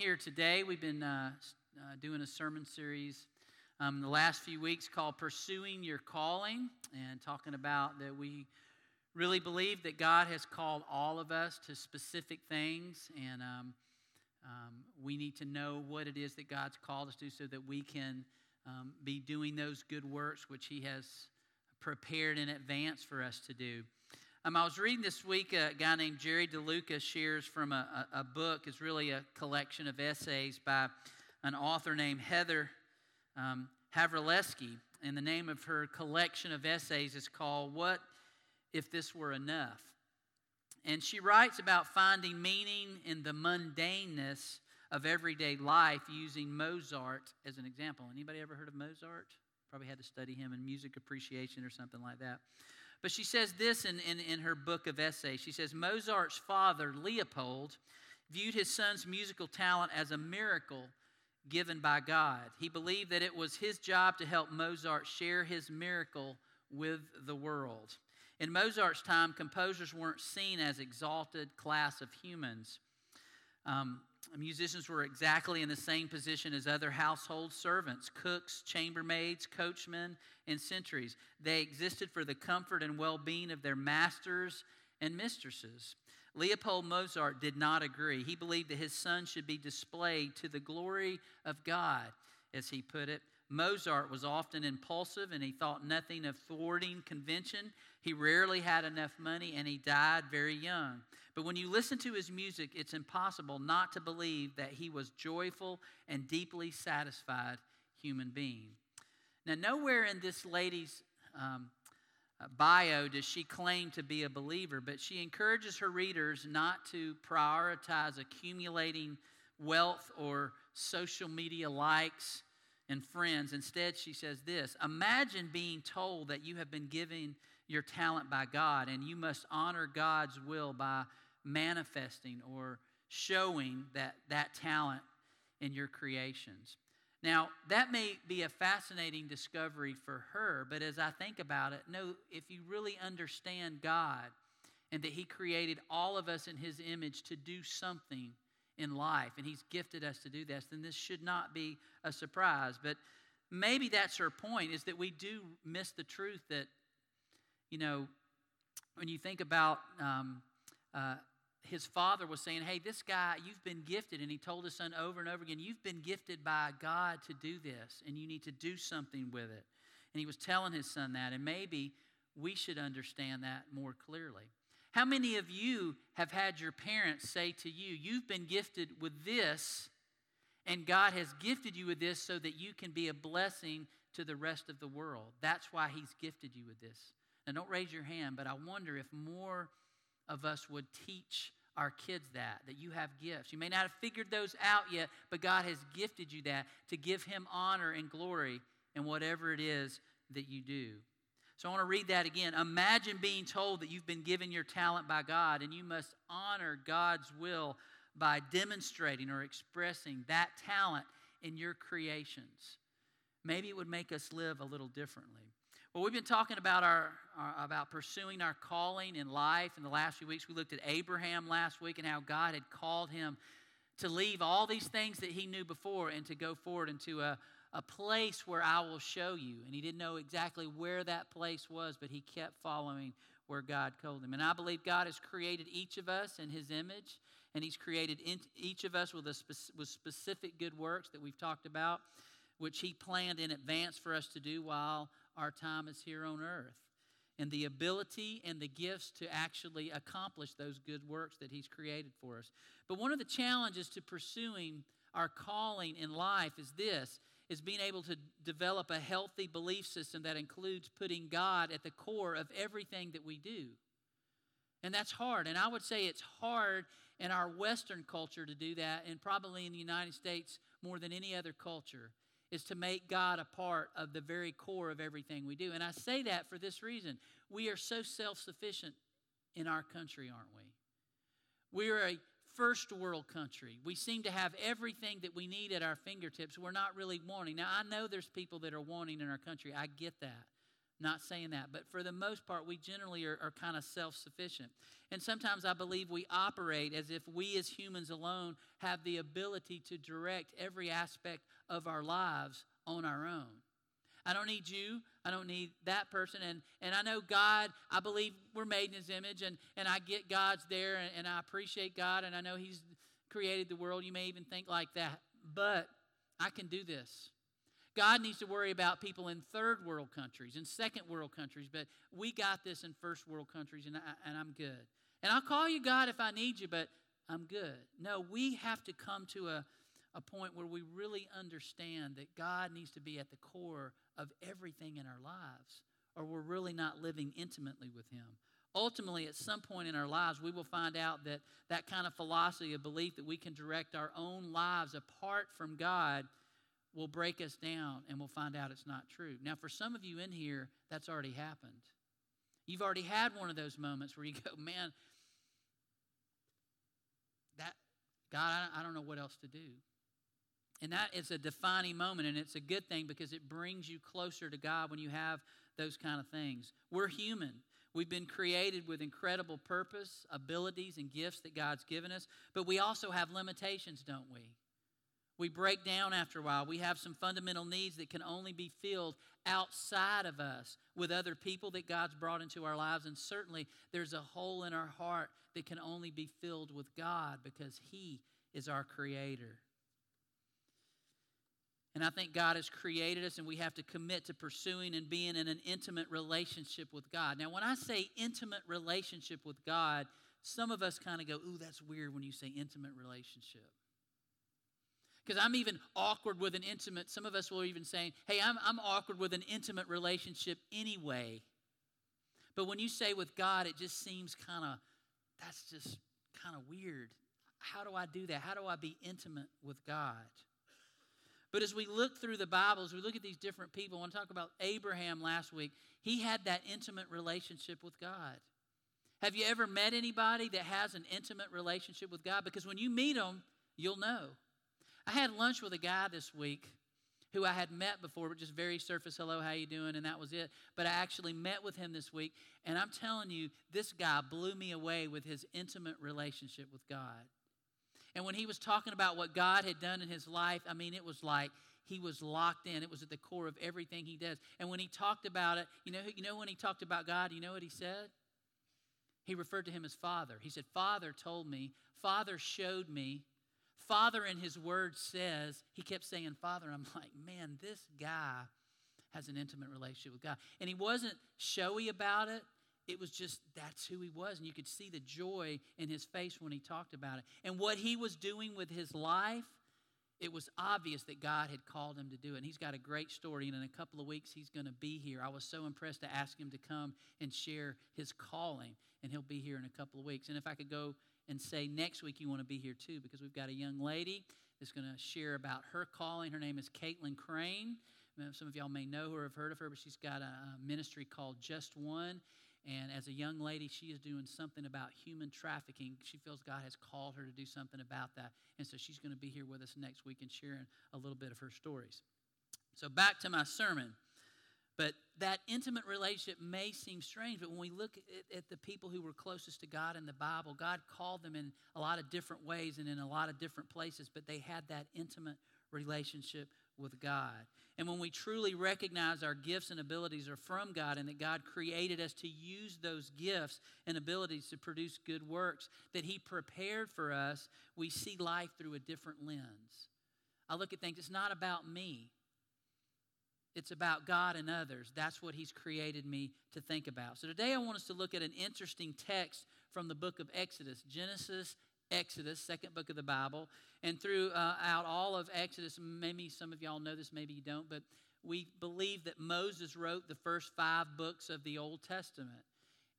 here today. We've been uh, uh, doing a sermon series um, the last few weeks called Pursuing Your Calling and talking about that we really believe that God has called all of us to specific things and um, um, we need to know what it is that God's called us to so that we can um, be doing those good works which He has prepared in advance for us to do. Um, I was reading this week a guy named Jerry DeLuca shares from a, a, a, book. It's really a collection of essays by an author named Heather um, Havrilesky. And the name of her collection of essays is called What If This Were Enough? And she writes about finding meaning in the mundaneness of everyday life using Mozart as an example. Anybody ever heard of Mozart? Probably had to study him in music appreciation or something like that. But she says this in, in, in her book of essays. She says Mozart's father, Leopold, viewed his son's musical talent as a miracle given by God. He believed that it was his job to help Mozart share his miracle with the world. In Mozart's time, composers weren't seen as exalted class of humans. Um, musicians were exactly in the same position as other household servants, cooks, chambermaids, coachmen, and sentries. They existed for the comfort and well being of their masters and mistresses. Leopold Mozart did not agree. He believed that his son should be displayed to the glory of God, as he put it. Mozart was often impulsive and he thought nothing of thwarting convention. He rarely had enough money and he died very young. But when you listen to his music, it's impossible not to believe that he was joyful and deeply satisfied human being. Now, nowhere in this lady's um, uh, bio does she claim to be a believer, but she encourages her readers not to prioritize accumulating wealth or social media likes and friends. Instead, she says this Imagine being told that you have been given your talent by God and you must honor God's will by manifesting or showing that, that talent in your creations. Now, that may be a fascinating discovery for her, but as I think about it, no, if you really understand God and that He created all of us in His image to do something in life, and He's gifted us to do this, then this should not be a surprise. But maybe that's her point is that we do miss the truth that, you know, when you think about um, uh, his father was saying, Hey, this guy, you've been gifted. And he told his son over and over again, You've been gifted by God to do this, and you need to do something with it. And he was telling his son that. And maybe we should understand that more clearly. How many of you have had your parents say to you, You've been gifted with this, and God has gifted you with this so that you can be a blessing to the rest of the world? That's why He's gifted you with this. Now, don't raise your hand, but I wonder if more of us would teach our kids that, that you have gifts. You may not have figured those out yet, but God has gifted you that to give Him honor and glory in whatever it is that you do. So I want to read that again. Imagine being told that you've been given your talent by God and you must honor God's will by demonstrating or expressing that talent in your creations. Maybe it would make us live a little differently. Well, we've been talking about our, our, about pursuing our calling in life in the last few weeks. We looked at Abraham last week and how God had called him to leave all these things that he knew before and to go forward into a, a place where I will show you. And he didn't know exactly where that place was, but he kept following where God told him. And I believe God has created each of us in his image, and he's created each of us with, a spe- with specific good works that we've talked about, which he planned in advance for us to do while our time is here on earth and the ability and the gifts to actually accomplish those good works that He's created for us. But one of the challenges to pursuing our calling in life is this is being able to develop a healthy belief system that includes putting God at the core of everything that we do. And that's hard. And I would say it's hard in our Western culture to do that, and probably in the United States more than any other culture is to make God a part of the very core of everything we do. And I say that for this reason. We are so self sufficient in our country, aren't we? We are a first world country. We seem to have everything that we need at our fingertips. We're not really wanting. Now, I know there's people that are wanting in our country. I get that. Not saying that, but for the most part, we generally are, are kind of self sufficient. And sometimes I believe we operate as if we as humans alone have the ability to direct every aspect of our lives on our own. I don't need you. I don't need that person. And, and I know God, I believe we're made in His image, and, and I get God's there, and, and I appreciate God, and I know He's created the world. You may even think like that. But I can do this. God needs to worry about people in third world countries and second world countries, but we got this in first world countries, and, I, and I'm good. And I'll call you God if I need you, but I'm good. No, we have to come to a, a point where we really understand that God needs to be at the core of everything in our lives, or we're really not living intimately with Him. Ultimately, at some point in our lives, we will find out that that kind of philosophy of belief that we can direct our own lives apart from God will break us down and we'll find out it's not true. Now, for some of you in here, that's already happened. You've already had one of those moments where you go, man, that, God, I don't know what else to do. And that is a defining moment, and it's a good thing because it brings you closer to God when you have those kind of things. We're human. We've been created with incredible purpose, abilities, and gifts that God's given us, but we also have limitations, don't we? We break down after a while. We have some fundamental needs that can only be filled outside of us with other people that God's brought into our lives. And certainly there's a hole in our heart that can only be filled with God because He is our Creator. And I think God has created us, and we have to commit to pursuing and being in an intimate relationship with God. Now, when I say intimate relationship with God, some of us kind of go, Ooh, that's weird when you say intimate relationship. Because I'm even awkward with an intimate, some of us will even say, hey, I'm, I'm awkward with an intimate relationship anyway. But when you say with God, it just seems kind of, that's just kind of weird. How do I do that? How do I be intimate with God? But as we look through the Bible, as we look at these different people, I want to talk about Abraham last week. He had that intimate relationship with God. Have you ever met anybody that has an intimate relationship with God? Because when you meet them, you'll know. I had lunch with a guy this week who I had met before, but just very surface, hello, how you doing, and that was it. But I actually met with him this week, and I'm telling you, this guy blew me away with his intimate relationship with God. And when he was talking about what God had done in his life, I mean, it was like he was locked in. It was at the core of everything he does. And when he talked about it, you know, you know when he talked about God, you know what he said? He referred to him as Father. He said, Father told me, Father showed me, Father in his word says, he kept saying, Father. I'm like, man, this guy has an intimate relationship with God. And he wasn't showy about it. It was just that's who he was. And you could see the joy in his face when he talked about it. And what he was doing with his life, it was obvious that God had called him to do it. And he's got a great story. And in a couple of weeks, he's going to be here. I was so impressed to ask him to come and share his calling. And he'll be here in a couple of weeks. And if I could go and say next week you want to be here too because we've got a young lady that's going to share about her calling. Her name is Caitlin Crane. Some of y'all may know her or have heard of her, but she's got a ministry called Just One. And as a young lady, she is doing something about human trafficking. She feels God has called her to do something about that. And so she's going to be here with us next week and sharing a little bit of her stories. So back to my sermon. But that intimate relationship may seem strange, but when we look at, at, the people who were closest to God in the Bible, God called them in a lot of different ways and in a lot of different places, but they had that intimate relationship with God. And when we truly recognize our gifts and abilities are from God and that God created us to use those gifts and abilities to produce good works that He prepared for us, we see life through a different lens. I look at things, it's not about me. It's about God and others. That's what He's created me to think about. So today I want us to look at an interesting text from the book of Exodus Genesis, Exodus, second book of the Bible. And throughout all of Exodus, maybe some of y'all know this, maybe you don't, but we believe that Moses wrote the first five books of the Old Testament.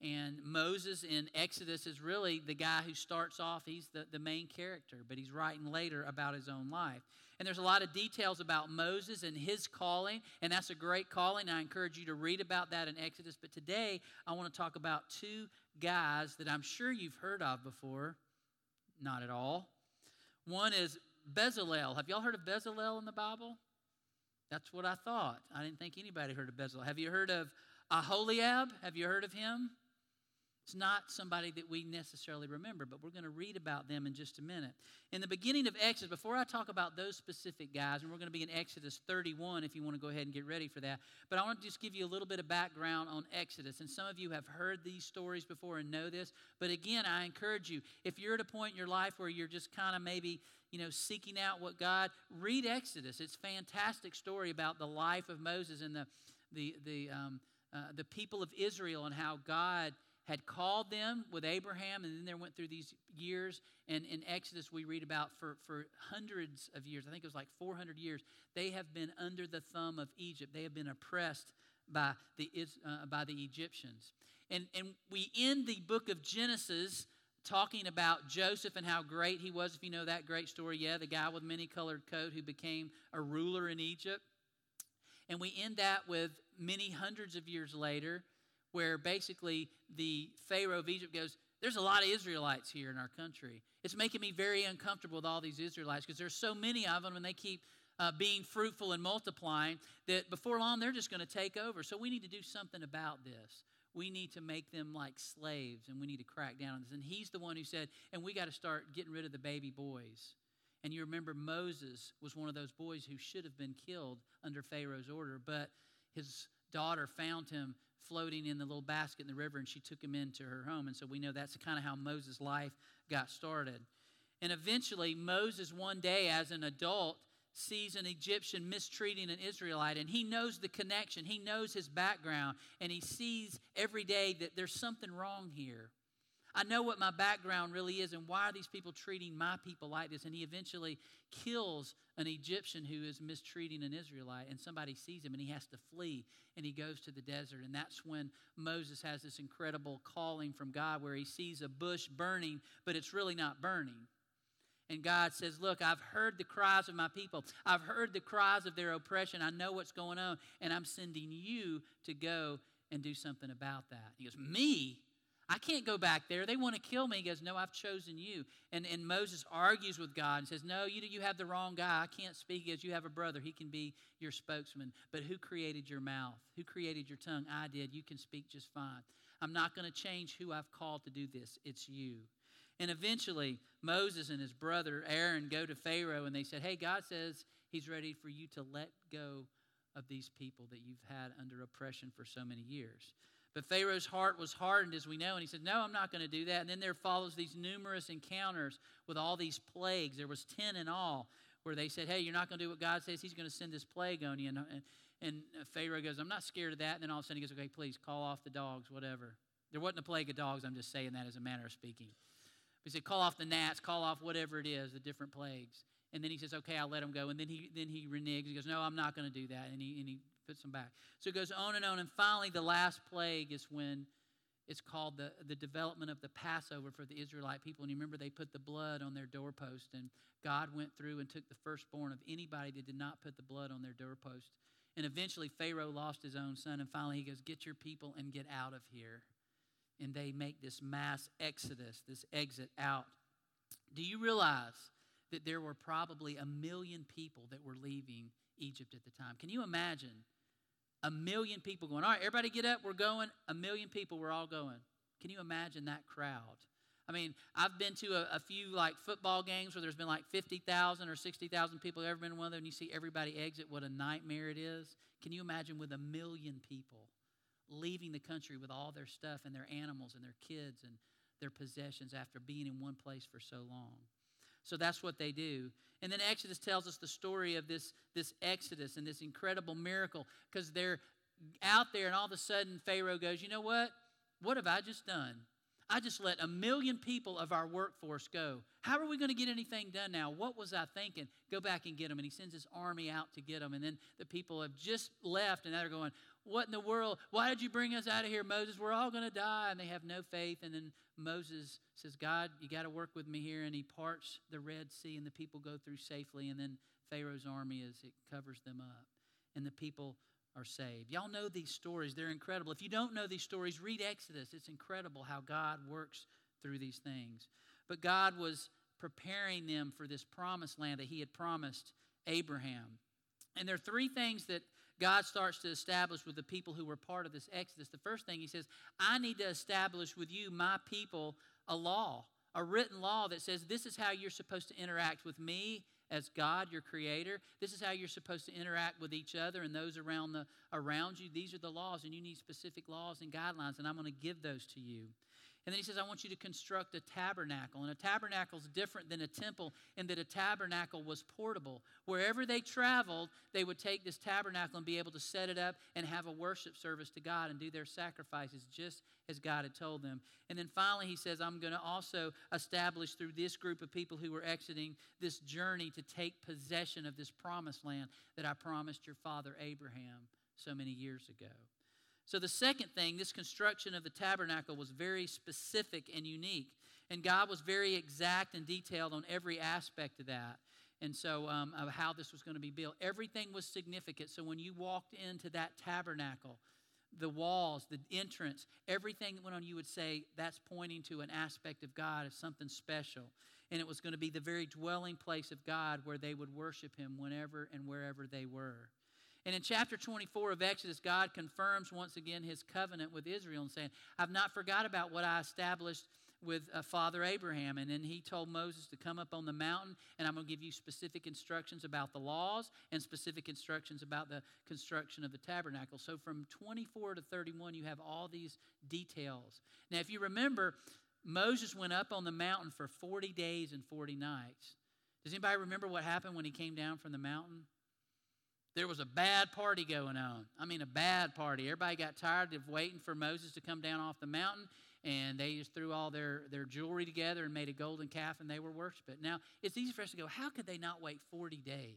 And Moses in Exodus is really the guy who starts off, he's the, the main character, but he's writing later about his own life. And there's a lot of details about Moses and his calling, and that's a great calling. I encourage you to read about that in Exodus. But today, I want to talk about two guys that I'm sure you've heard of before. Not at all. One is Bezalel. Have y'all heard of Bezalel in the Bible? That's what I thought. I didn't think anybody heard of Bezalel. Have you heard of Aholiab, have you heard of him? It's not somebody that we necessarily remember, but we're going to read about them in just a minute. In the beginning of Exodus, before I talk about those specific guys, and we're going to be in Exodus 31 if you want to go ahead and get ready for that, but I want to just give you a little bit of background on Exodus. And some of you have heard these stories before and know this, but again, I encourage you, if you're at a point in your life where you're just kind of maybe you know, seeking out what God, read Exodus. It's fantastic story about the life of Moses and the, the, the, um, uh, the people of Israel and how God had called them with Abraham, and then they went through these years. And in Exodus, we read about for, for hundreds of years, I think it was like 400 years, they have been under the thumb of Egypt. They have been oppressed by the, uh, by the Egyptians. And, and we end the book of Genesis talking about Joseph and how great he was. If you know that great story, yeah, the guy with many colored coat who became a ruler in Egypt. And we end that with many hundreds of years later, where basically the Pharaoh of Egypt goes, There's a lot of Israelites here in our country. It's making me very uncomfortable with all these Israelites because there's so many of them and they keep uh, being fruitful and multiplying that before long they're just going to take over. So we need to do something about this. We need to make them like slaves and we need to crack down on this. And he's the one who said, and we got to start getting rid of the baby boys. And you remember Moses was one of those boys who should have been killed under Pharaoh's order, but his daughter found him floating in the little basket in the river and she took him into her home. And so we know that's kind of how Moses' life got started. And eventually, Moses, one day as an adult, sees an Egyptian mistreating an Israelite, and he knows the connection, he knows his background, and he sees every day that there's something wrong here. I know what my background really is, and why are these people treating my people like this? And he eventually kills an Egyptian who is mistreating an Israelite, and somebody sees him, and he has to flee, and he goes to the desert. And that's when Moses has this incredible calling from God where he sees a bush burning, but it's really not burning. And God says, Look, I've heard the cries of my people. I've heard the cries of their oppression. I know what's going on, and I'm sending you to go and do something about that. He goes, Me? I can't go back there. They want to kill me. He goes, No, I've chosen you. And, and Moses argues with God and says, No, you, you have the wrong guy. I can't speak as you have a brother. He can be your spokesman. But who created your mouth? Who created your tongue? I did. You can speak just fine. I'm not going to change who I've called to do this. It's you. And eventually, Moses and his brother Aaron go to Pharaoh and they said, Hey, God says he's ready for you to let go of these people that you've had under oppression for so many years. But Pharaoh's heart was hardened, as we know, and he said, No, I'm not going to do that. And then there follows these numerous encounters with all these plagues. There was 10 in all, where they said, Hey, you're not going to do what God says. He's going to send this plague on you. And, and, and Pharaoh goes, I'm not scared of that. And then all of a sudden he goes, Okay, please call off the dogs, whatever. There wasn't a plague of dogs. I'm just saying that as a manner of speaking. He said, Call off the gnats, call off whatever it is, the different plagues. And then he says, Okay, I'll let them go. And then he, then he reneges. He goes, No, I'm not going to do that. And he, and he puts them back. So it goes on and on. And finally, the last plague is when it's called the, the development of the Passover for the Israelite people. And you remember they put the blood on their doorpost, and God went through and took the firstborn of anybody that did not put the blood on their doorpost. And eventually, Pharaoh lost his own son, and finally, he goes, Get your people and get out of here. And they make this mass exodus, this exit out. Do you realize that there were probably a million people that were leaving Egypt at the time? Can you imagine a million people going, all right, everybody get up, we're going. A million people, we're all going. Can you imagine that crowd? I mean, I've been to a, a few like football games where there's been like 50,000 or 60,000 people. Ever been in one of them and you see everybody exit? What a nightmare it is. Can you imagine with a million people leaving the country with all their stuff and their animals and their kids and their possessions after being in one place for so long? So that's what they do. And then Exodus tells us the story of this, this Exodus and this incredible miracle because they're out there, and all of a sudden, Pharaoh goes, You know what? What have I just done? I just let a million people of our workforce go. How are we going to get anything done now? What was I thinking? Go back and get them. And he sends his army out to get them. And then the people have just left, and they're going, What in the world? Why did you bring us out of here, Moses? We're all going to die. And they have no faith. And then Moses says, God, you got to work with me here. And he parts the Red Sea, and the people go through safely. And then Pharaoh's army, as it covers them up. And the people are saved. Y'all know these stories, they're incredible. If you don't know these stories, read Exodus. It's incredible how God works through these things. But God was preparing them for this promised land that He had promised Abraham. And there are three things that God starts to establish with the people who were part of this Exodus, the first thing he says, I need to establish with you, my people, a law, a written law that says this is how you're supposed to interact with me as God, your creator. This is how you're supposed to interact with each other and those around the around you. These are the laws, and you need specific laws and guidelines, and I'm going to give those to you. And then he says, I want you to construct a tabernacle. And a tabernacle is different than a temple in that a tabernacle was portable. Wherever they traveled, they would take this tabernacle and be able to set it up and have a worship service to God and do their sacrifices just as God had told them. And then finally, he says, I'm going to also establish through this group of people who were exiting this journey to take possession of this promised land that I promised your father Abraham so many years ago. So, the second thing, this construction of the tabernacle was very specific and unique. And God was very exact and detailed on every aspect of that. And so, um, of how this was going to be built. Everything was significant. So, when you walked into that tabernacle, the walls, the entrance, everything that went on, you would say that's pointing to an aspect of God as something special. And it was going to be the very dwelling place of God where they would worship Him whenever and wherever they were. And in chapter 24 of Exodus, God confirms once again his covenant with Israel and saying, I've not forgot about what I established with uh, Father Abraham. And then he told Moses to come up on the mountain, and I'm going to give you specific instructions about the laws and specific instructions about the construction of the tabernacle. So from 24 to 31, you have all these details. Now, if you remember, Moses went up on the mountain for 40 days and 40 nights. Does anybody remember what happened when he came down from the mountain? There was a bad party going on. I mean, a bad party. Everybody got tired of waiting for Moses to come down off the mountain, and they just threw all their, their jewelry together and made a golden calf, and they were worshiping. Now, it's easy for us to go, how could they not wait 40 days?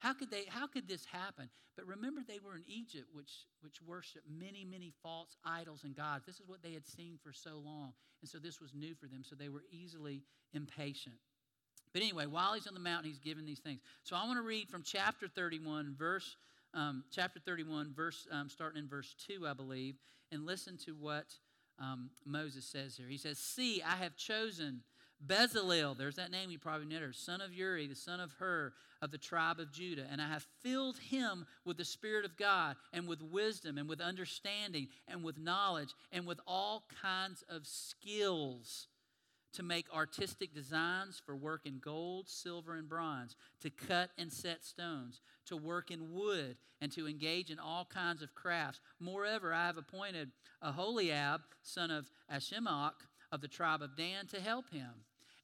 How could they how could this happen? But remember they were in Egypt which which worshiped many many false idols and gods. This is what they had seen for so long. And so this was new for them, so they were easily impatient. But anyway, while he's on the mountain, he's given these things. So I want to read from chapter 31, verse um, chapter 31, verse um, starting in verse 2, I believe, and listen to what um, Moses says here. He says, See, I have chosen Bezalel, there's that name you probably know, son of Uri, the son of Hur, of the tribe of Judah, and I have filled him with the Spirit of God, and with wisdom, and with understanding, and with knowledge, and with all kinds of skills to make artistic designs for work in gold, silver, and bronze, to cut and set stones, to work in wood, and to engage in all kinds of crafts. Moreover, I have appointed Aholiab, son of Ahisamach, of the tribe of Dan, to help him.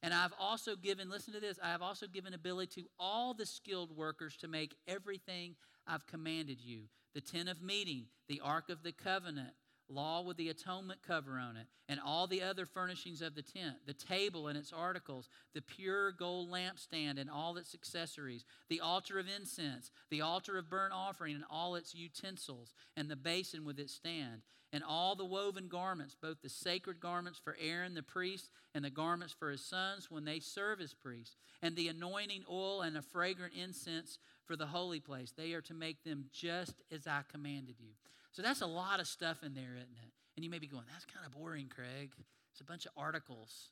And I've also given, listen to this, I have also given ability to all the skilled workers to make everything I've commanded you the tent of meeting, the ark of the covenant law with the atonement cover on it, and all the other furnishings of the tent, the table and its articles, the pure gold lampstand and all its accessories, the altar of incense, the altar of burnt offering and all its utensils, and the basin with its stand, and all the woven garments, both the sacred garments for Aaron the priest and the garments for his sons when they serve as priests, and the anointing oil and the fragrant incense for the holy place. They are to make them just as I commanded you. So that's a lot of stuff in there, isn't it? And you may be going, that's kind of boring, Craig. It's a bunch of articles.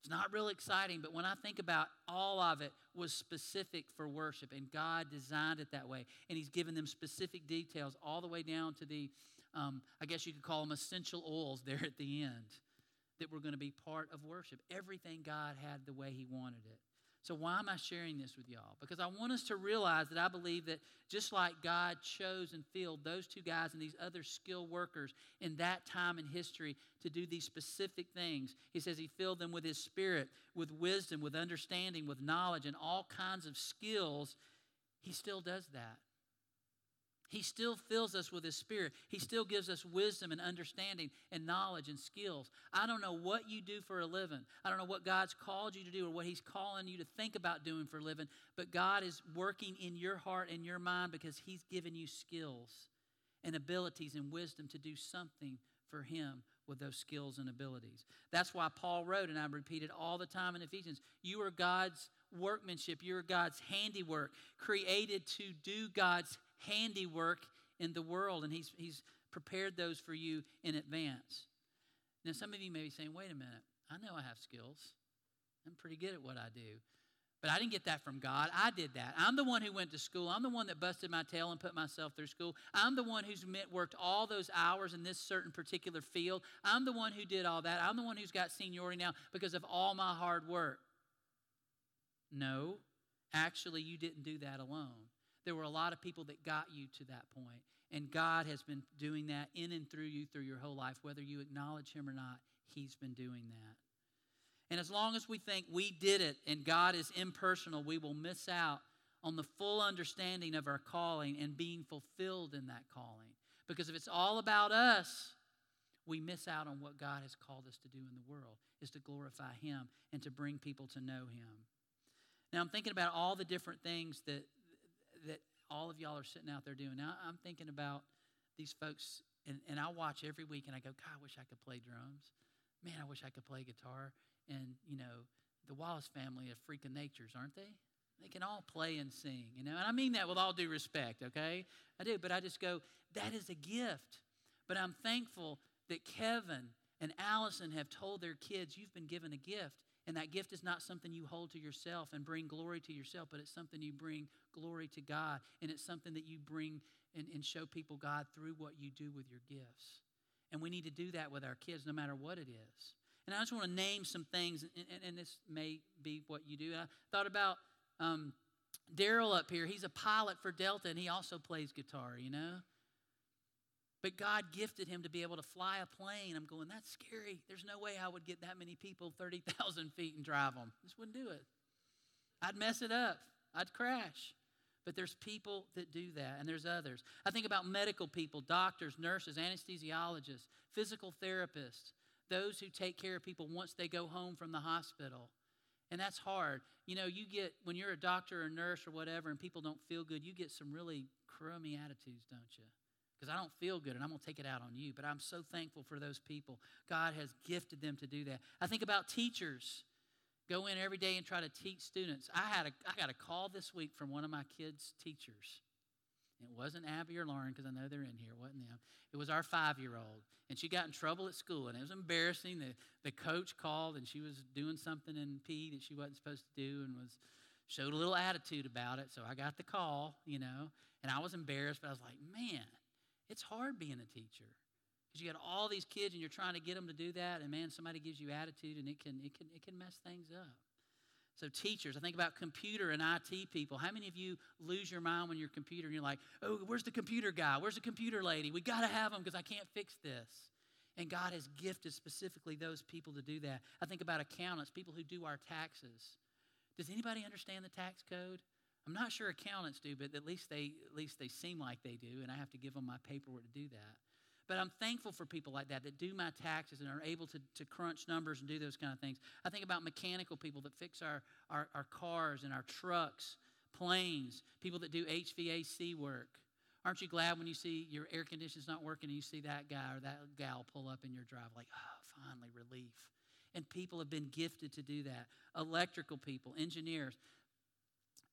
It's not real exciting, but when I think about all of it was specific for worship, and God designed it that way, and He's given them specific details all the way down to the, um, I guess you could call them essential oils there at the end that were going to be part of worship. Everything God had the way He wanted it. So, why am I sharing this with y'all? Because I want us to realize that I believe that just like God chose and filled those two guys and these other skilled workers in that time in history to do these specific things, He says He filled them with His Spirit, with wisdom, with understanding, with knowledge, and all kinds of skills. He still does that. He still fills us with His Spirit. He still gives us wisdom and understanding and knowledge and skills. I don't know what you do for a living. I don't know what God's called you to do or what He's calling you to think about doing for a living, but God is working in your heart and your mind because He's given you skills and abilities and wisdom to do something for Him with those skills and abilities. That's why Paul wrote, and I repeat it all the time in Ephesians you are God's workmanship, you are God's handiwork, created to do God's handiwork in the world, and he's, he's prepared those for you in advance. Now, some of you may be saying, wait a minute, I know I have skills. I'm pretty good at what I do. But I didn't get that from God. I did that. I'm the one who went to school. I'm the one that busted my tail and put myself through school. I'm the one who's worked all those hours in this certain particular field. I'm the one who did all that. I'm the one who's got seniority now because of all my hard work. No, actually, you didn't do that alone. There were a lot of people that got you to that point, And God has been doing that in and through you through your whole life. Whether you acknowledge Him or not, He's been doing that. And as long as we think we did it and God is impersonal, we will miss out on the full understanding of our calling and being fulfilled in that calling. Because if it's all about us, we miss out on what God has called us to do in the world is to glorify him and to bring people to know him. Now I'm thinking about all the different things that that all of y'all are sitting out there doing. Now I'm thinking about these folks and, and I watch every week and I go, God, I wish I could play drums. Man, I wish I could play guitar and you know the Wallace family of freaking natures, aren't they? They can all play and sing, you know. And I mean that with all due respect, okay? I do, but I just go, that is a gift. But I'm thankful that Kevin and Allison have told their kids, you've been given a gift. And that gift is not something you hold to yourself and bring glory to yourself, but it's something you bring glory to God. And it's something that you bring and, and show people God through what you do with your gifts. And we need to do that with our kids, no matter what it is. And I just want to name some things, and, and, and this may be what you do. I thought about um, Daryl up here. He's a pilot for Delta, and he also plays guitar, you know? But God gifted him to be able to fly a plane. I'm going, that's scary. There's no way I would get that many people 30,000 feet and drive them. Just wouldn't do it. I'd mess it up, I'd crash. But there's people that do that, and there's others. I think about medical people, doctors, nurses, anesthesiologists, physical therapists, those who take care of people once they go home from the hospital. And that's hard. You know, you get, when you're a doctor or nurse or whatever and people don't feel good, you get some really crummy attitudes, don't you? Because I don't feel good and I'm going to take it out on you. But I'm so thankful for those people. God has gifted them to do that. I think about teachers. Go in every day and try to teach students. I had a, I got a call this week from one of my kids' teachers. It wasn't Abby or Lauren because I know they're in here. It wasn't them. It was our five year old. And she got in trouble at school. And it was embarrassing. The, the coach called and she was doing something in P that she wasn't supposed to do and was showed a little attitude about it. So I got the call, you know, and I was embarrassed, but I was like, man, it's hard being a teacher. Because you got all these kids and you're trying to get them to do that, and man, somebody gives you attitude and it can it can it can mess things up. So, teachers, I think about computer and IT people. How many of you lose your mind when you're computer and you're like, oh, where's the computer guy? Where's the computer lady? We got to have them because I can't fix this. And God has gifted specifically those people to do that. I think about accountants, people who do our taxes. Does anybody understand the tax code? I'm not sure accountants do, but at least they at least they seem like they do, and I have to give them my paperwork to do that. But I'm thankful for people like that that do my taxes and are able to, to crunch numbers and do those kind of things. I think about mechanical people that fix our, our, our cars and our trucks, planes, people that do HVAC work. Aren't you glad when you see your air conditioning's not working and you see that guy or that gal pull up in your drive, like, oh, finally, relief? And people have been gifted to do that. Electrical people, engineers.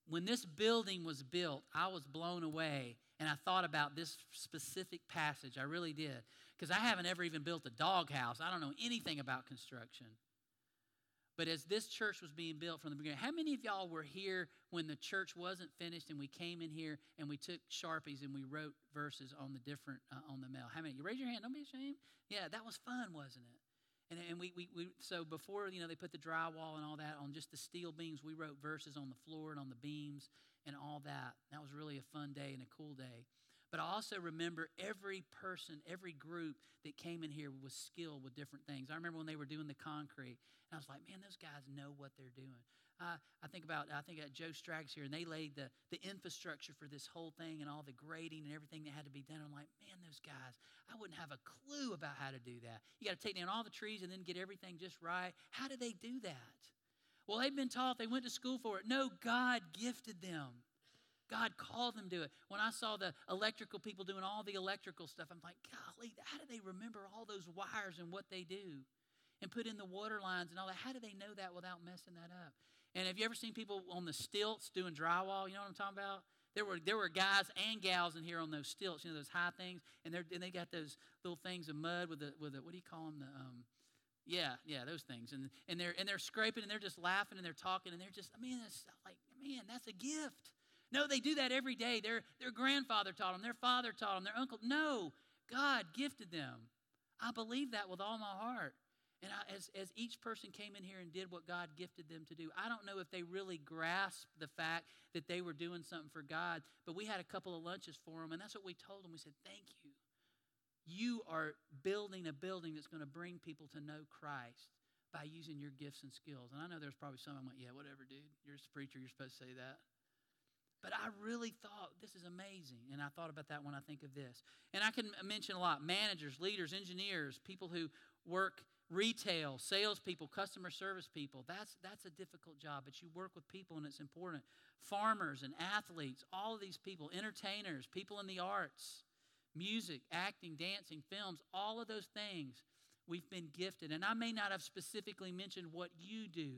When this building was built, I was blown away and I thought about this specific passage. I really did. Because I haven't ever even built a doghouse. I don't know anything about construction. But as this church was being built from the beginning, how many of y'all were here when the church wasn't finished and we came in here and we took Sharpies and we wrote verses on the different, uh, on the mail? How many? You raise your hand. Don't be ashamed. Yeah, that was fun, wasn't it? And, and we, we, we, so before, you know, they put the drywall and all that on just the steel beams, we wrote verses on the floor and on the beams and all that. That was really a fun day and a cool day. But I also remember every person, every group that came in here was skilled with different things. I remember when they were doing the concrete, and I was like, man, those guys know what they're doing. I think about I think about Joe Straggs here, and they laid the, the infrastructure for this whole thing and all the grading and everything that had to be done. I'm like, man, those guys, I wouldn't have a clue about how to do that. You got to take down all the trees and then get everything just right. How do they do that? Well, they've been taught, they went to school for it. No, God gifted them. God called them to it. When I saw the electrical people doing all the electrical stuff, I'm like, golly, how do they remember all those wires and what they do? And put in the water lines and all that. How do they know that without messing that up? And have you ever seen people on the stilts doing drywall? You know what I'm talking about? There were, there were guys and gals in here on those stilts, you know, those high things, and, they're, and they got those little things of mud with the, with the what do you call them? The, um, Yeah, yeah, those things. And and they're and they're scraping and they're just laughing and they're talking and they're just I mean, it's like, man, that's a gift. No, they do that every day. Their their grandfather taught them, their father taught them, their uncle. No, God gifted them. I believe that with all my heart. I, as, as each person came in here and did what God gifted them to do, I don't know if they really grasped the fact that they were doing something for God, but we had a couple of lunches for them, and that's what we told them. We said, Thank you. You are building a building that's going to bring people to know Christ by using your gifts and skills. And I know there's probably some I'm like, Yeah, whatever, dude. You're a preacher, you're supposed to say that. But I really thought this is amazing. And I thought about that when I think of this. And I can mention a lot managers, leaders, engineers, people who work retail, salespeople, customer service people. That's, that's a difficult job, but you work with people and it's important. Farmers and athletes, all of these people, entertainers, people in the arts, music, acting, dancing, films, all of those things we've been gifted. And I may not have specifically mentioned what you do,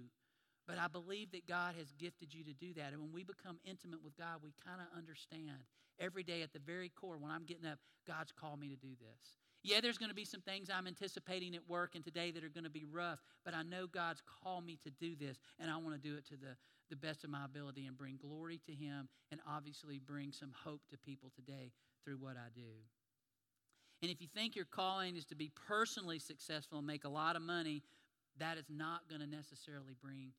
but I believe that God has gifted you to do that. And when we become intimate with God, we kind of understand every day at the very core when I'm getting up, God's called me to do this. Yeah, there's going to be some things I'm anticipating at work and today that are going to be rough, but I know God's called me to do this, and I want to do it to the, the best of my ability and bring glory to Him and obviously bring some hope to people today through what I do. And if you think your calling is to be personally successful and make a lot of money, that is not going to necessarily bring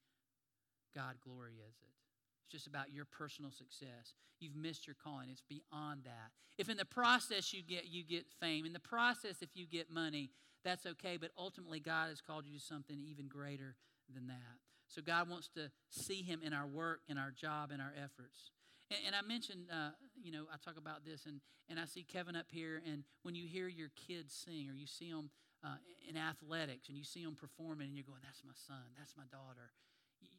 God glory, is it? It's just about your personal success. You've missed your calling. It's beyond that. If in the process you get you get fame, in the process if you get money, that's okay, but ultimately God has called you to something even greater than that. So God wants to see him in our work, in our job, in our efforts. And, and I mentioned, uh, you know, I talk about this, and, and I see Kevin up here, and when you hear your kids sing or you see them uh, in athletics and you see them performing, and you're going, that's my son, that's my daughter,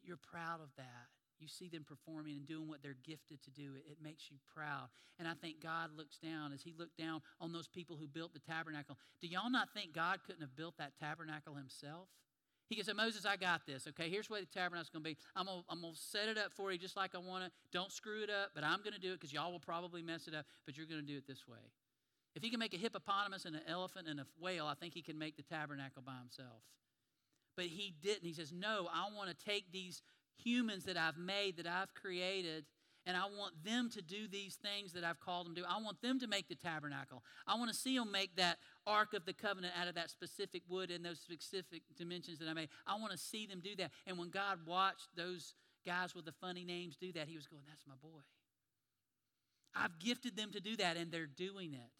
you're proud of that. You see them performing and doing what they're gifted to do. It, it, makes you proud. And I think God looks down as He looked down on those people who built the tabernacle. Do y'all not think God couldn't have built that tabernacle Himself? He goes, Moses, I got this. Okay, here's where the tabernacle's going to be. I'm going I'm to set it up for you just like I want to. Don't screw it up, but I'm going to do it because y'all will probably mess it up, but you're going to do it this way. If he can make a hippopotamus and an elephant and a whale, I think he can make the tabernacle by himself. But he didn't. He says, No, I want to take these humans that I've made, that I've created, and I want them to do these things that I've called them to. I want them to make the tabernacle. I want to see them make that ark of the covenant out of that specific wood and those specific dimensions that I made. I want to see them do that. And when God watched those guys with the funny names do that, he was going, That's my boy. I've gifted them to do that, and they're doing it.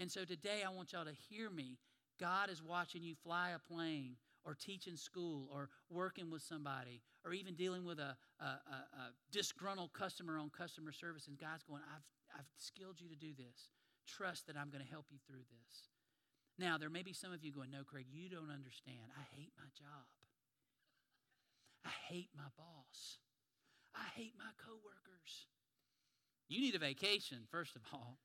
And so today, I want y'all to hear me. God is watching you fly a plane or teaching school or working with somebody or even dealing with a, a, a, a disgruntled customer on customer service. And God's going, I've, I've skilled you to do this. Trust that I'm going to help you through this. Now, there may be some of you going, No, Craig, you don't understand. I hate my job. I hate my boss. I hate my coworkers. You need a vacation, first of all.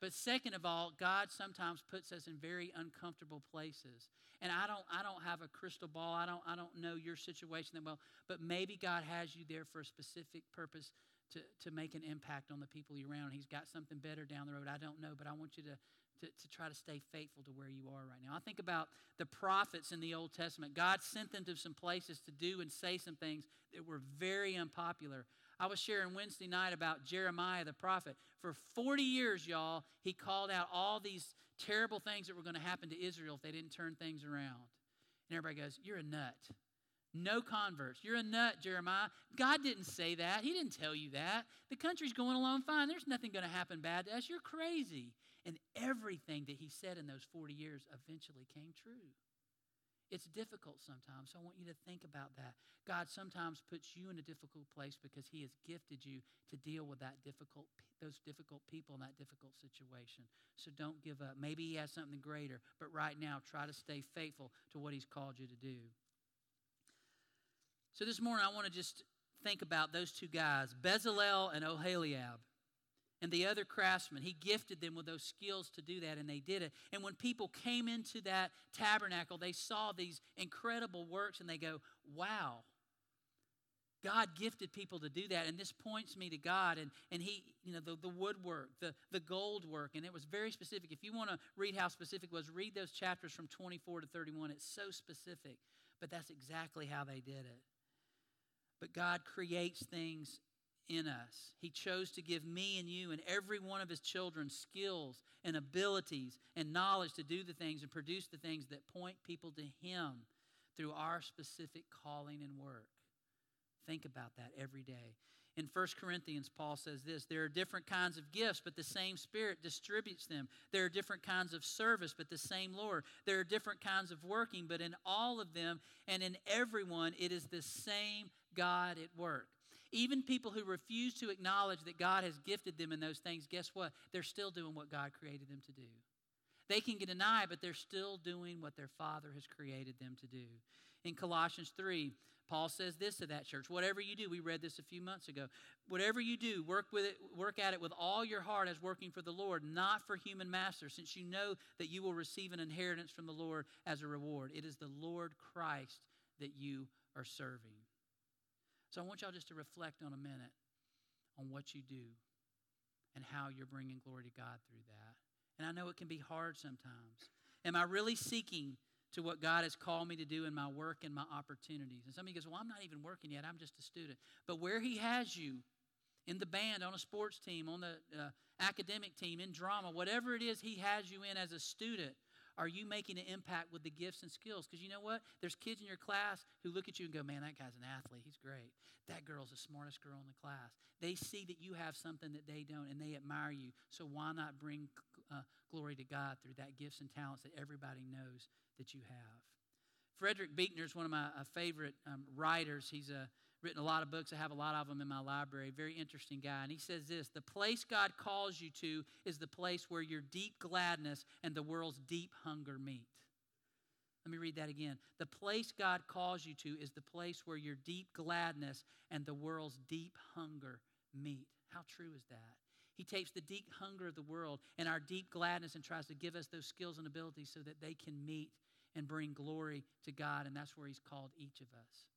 But second of all, God sometimes puts us in very uncomfortable places. And I don't I don't have a crystal ball. I don't I don't know your situation that well, but maybe God has you there for a specific purpose to, to make an impact on the people you're around. He's got something better down the road. I don't know, but I want you to to, to try to stay faithful to where you are right now. I think about the prophets in the Old Testament. God sent them to some places to do and say some things that were very unpopular. I was sharing Wednesday night about Jeremiah the prophet. For 40 years, y'all, he called out all these terrible things that were going to happen to Israel if they didn't turn things around. And everybody goes, You're a nut. No converts. You're a nut, Jeremiah. God didn't say that. He didn't tell you that. The country's going along fine. There's nothing going to happen bad to us. You're crazy. And everything that he said in those 40 years eventually came true. It's difficult sometimes, so I want you to think about that. God sometimes puts you in a difficult place because He has gifted you to deal with that difficult, those difficult people in that difficult situation. So don't give up. Maybe He has something greater, but right now, try to stay faithful to what He's called you to do. So this morning, I want to just think about those two guys, Bezalel and Oholiab and the other craftsmen. He gifted them with those skills to do that, and they did it. And when people came into that tabernacle, they saw these incredible works and they go, wow, God gifted people to do that, and this points me to God. And, and He, you know, the, the woodwork, the, the gold work, and it was very specific. If you want to read how specific it was, read those chapters from 24 to 31. It's so specific, but that's exactly how they did it. But God creates things in us. He chose to give me and you and every one of His children skills and abilities and knowledge to do the things and produce the things that point people to Him through our specific calling and work. Think about that every day. In 1 Corinthians, Paul says this There are different kinds of gifts, but the same Spirit distributes them. There are different kinds of service, but the same Lord. There are different kinds of working, but in all of them and in everyone, it is the same God at work. Even people who refuse to acknowledge that God has gifted them in those things, guess what? They're still doing what God created them to do. They can deny, but they're still doing what their Father has created them to do. In Colossians 3, Paul says this to that church whatever you do, we read this a few months ago. Whatever you do, work with it, work at it with all your heart as working for the Lord, not for human masters, since you know that you will receive an inheritance from the Lord as a reward. It is the Lord Christ that you are serving. So I want y'all just to reflect on a minute on what you do and how you're bringing glory to God through that. And I know it can be hard sometimes. Am I really seeking to what God has called me to do in my work and my opportunities. And somebody goes, Well, I'm not even working yet. I'm just a student. But where He has you, in the band, on a sports team, on the uh, academic team, in drama, whatever it is He has you in as a student, are you making an impact with the gifts and skills? Because you know what? There's kids in your class who look at you and go, Man, that guy's an athlete. He's great. That girl's the smartest girl in the class. They see that you have something that they don't and they admire you. So why not bring uh, glory to God through that gifts and talents that everybody knows that you have. Frederick Buechner is one of my uh, favorite um, writers. He's uh, written a lot of books. I have a lot of them in my library. Very interesting guy. And he says this The place God calls you to is the place where your deep gladness and the world's deep hunger meet. Let me read that again. The place God calls you to is the place where your deep gladness and the world's deep hunger meet. How true is that? He takes the deep hunger of the world and our deep gladness and tries to give us those skills and abilities so that they can meet and bring glory to God. And that's where He's called each of us.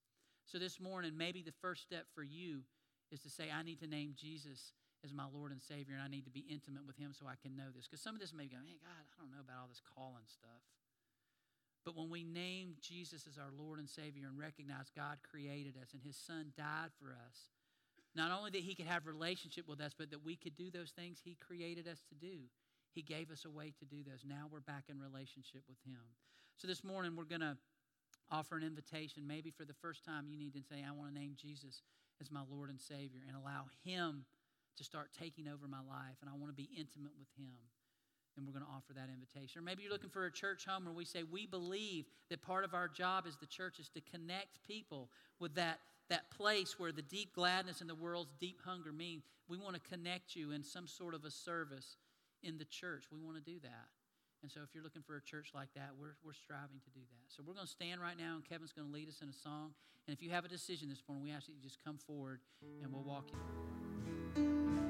So this morning, maybe the first step for you is to say, I need to name Jesus as my Lord and Savior, and I need to be intimate with Him so I can know this. Because some of this may go, hey, God, I don't know about all this calling stuff. But when we name Jesus as our Lord and Savior and recognize God created us and His Son died for us, not only that He could have relationship with us, but that we could do those things He created us to do. He gave us a way to do those. Now we're back in relationship with Him. So this morning we're going to offer an invitation. Maybe for the first time you need to say, I want to name Jesus as my Lord and Savior and allow Him to start taking over my life. And I want to be intimate with Him. And we're going to offer that invitation. Or maybe you're looking for a church home where we say, we believe that part of our job as the church is to connect people with that that place where the deep gladness and the world's deep hunger mean we want to connect you in some sort of a service in the church. We want to do that. And so if you're looking for a church like that, we're, we're striving to do that. So we're going to stand right now, and Kevin's going to lead us in a song. And if you have a decision this morning, we ask that you just come forward and we'll walk you.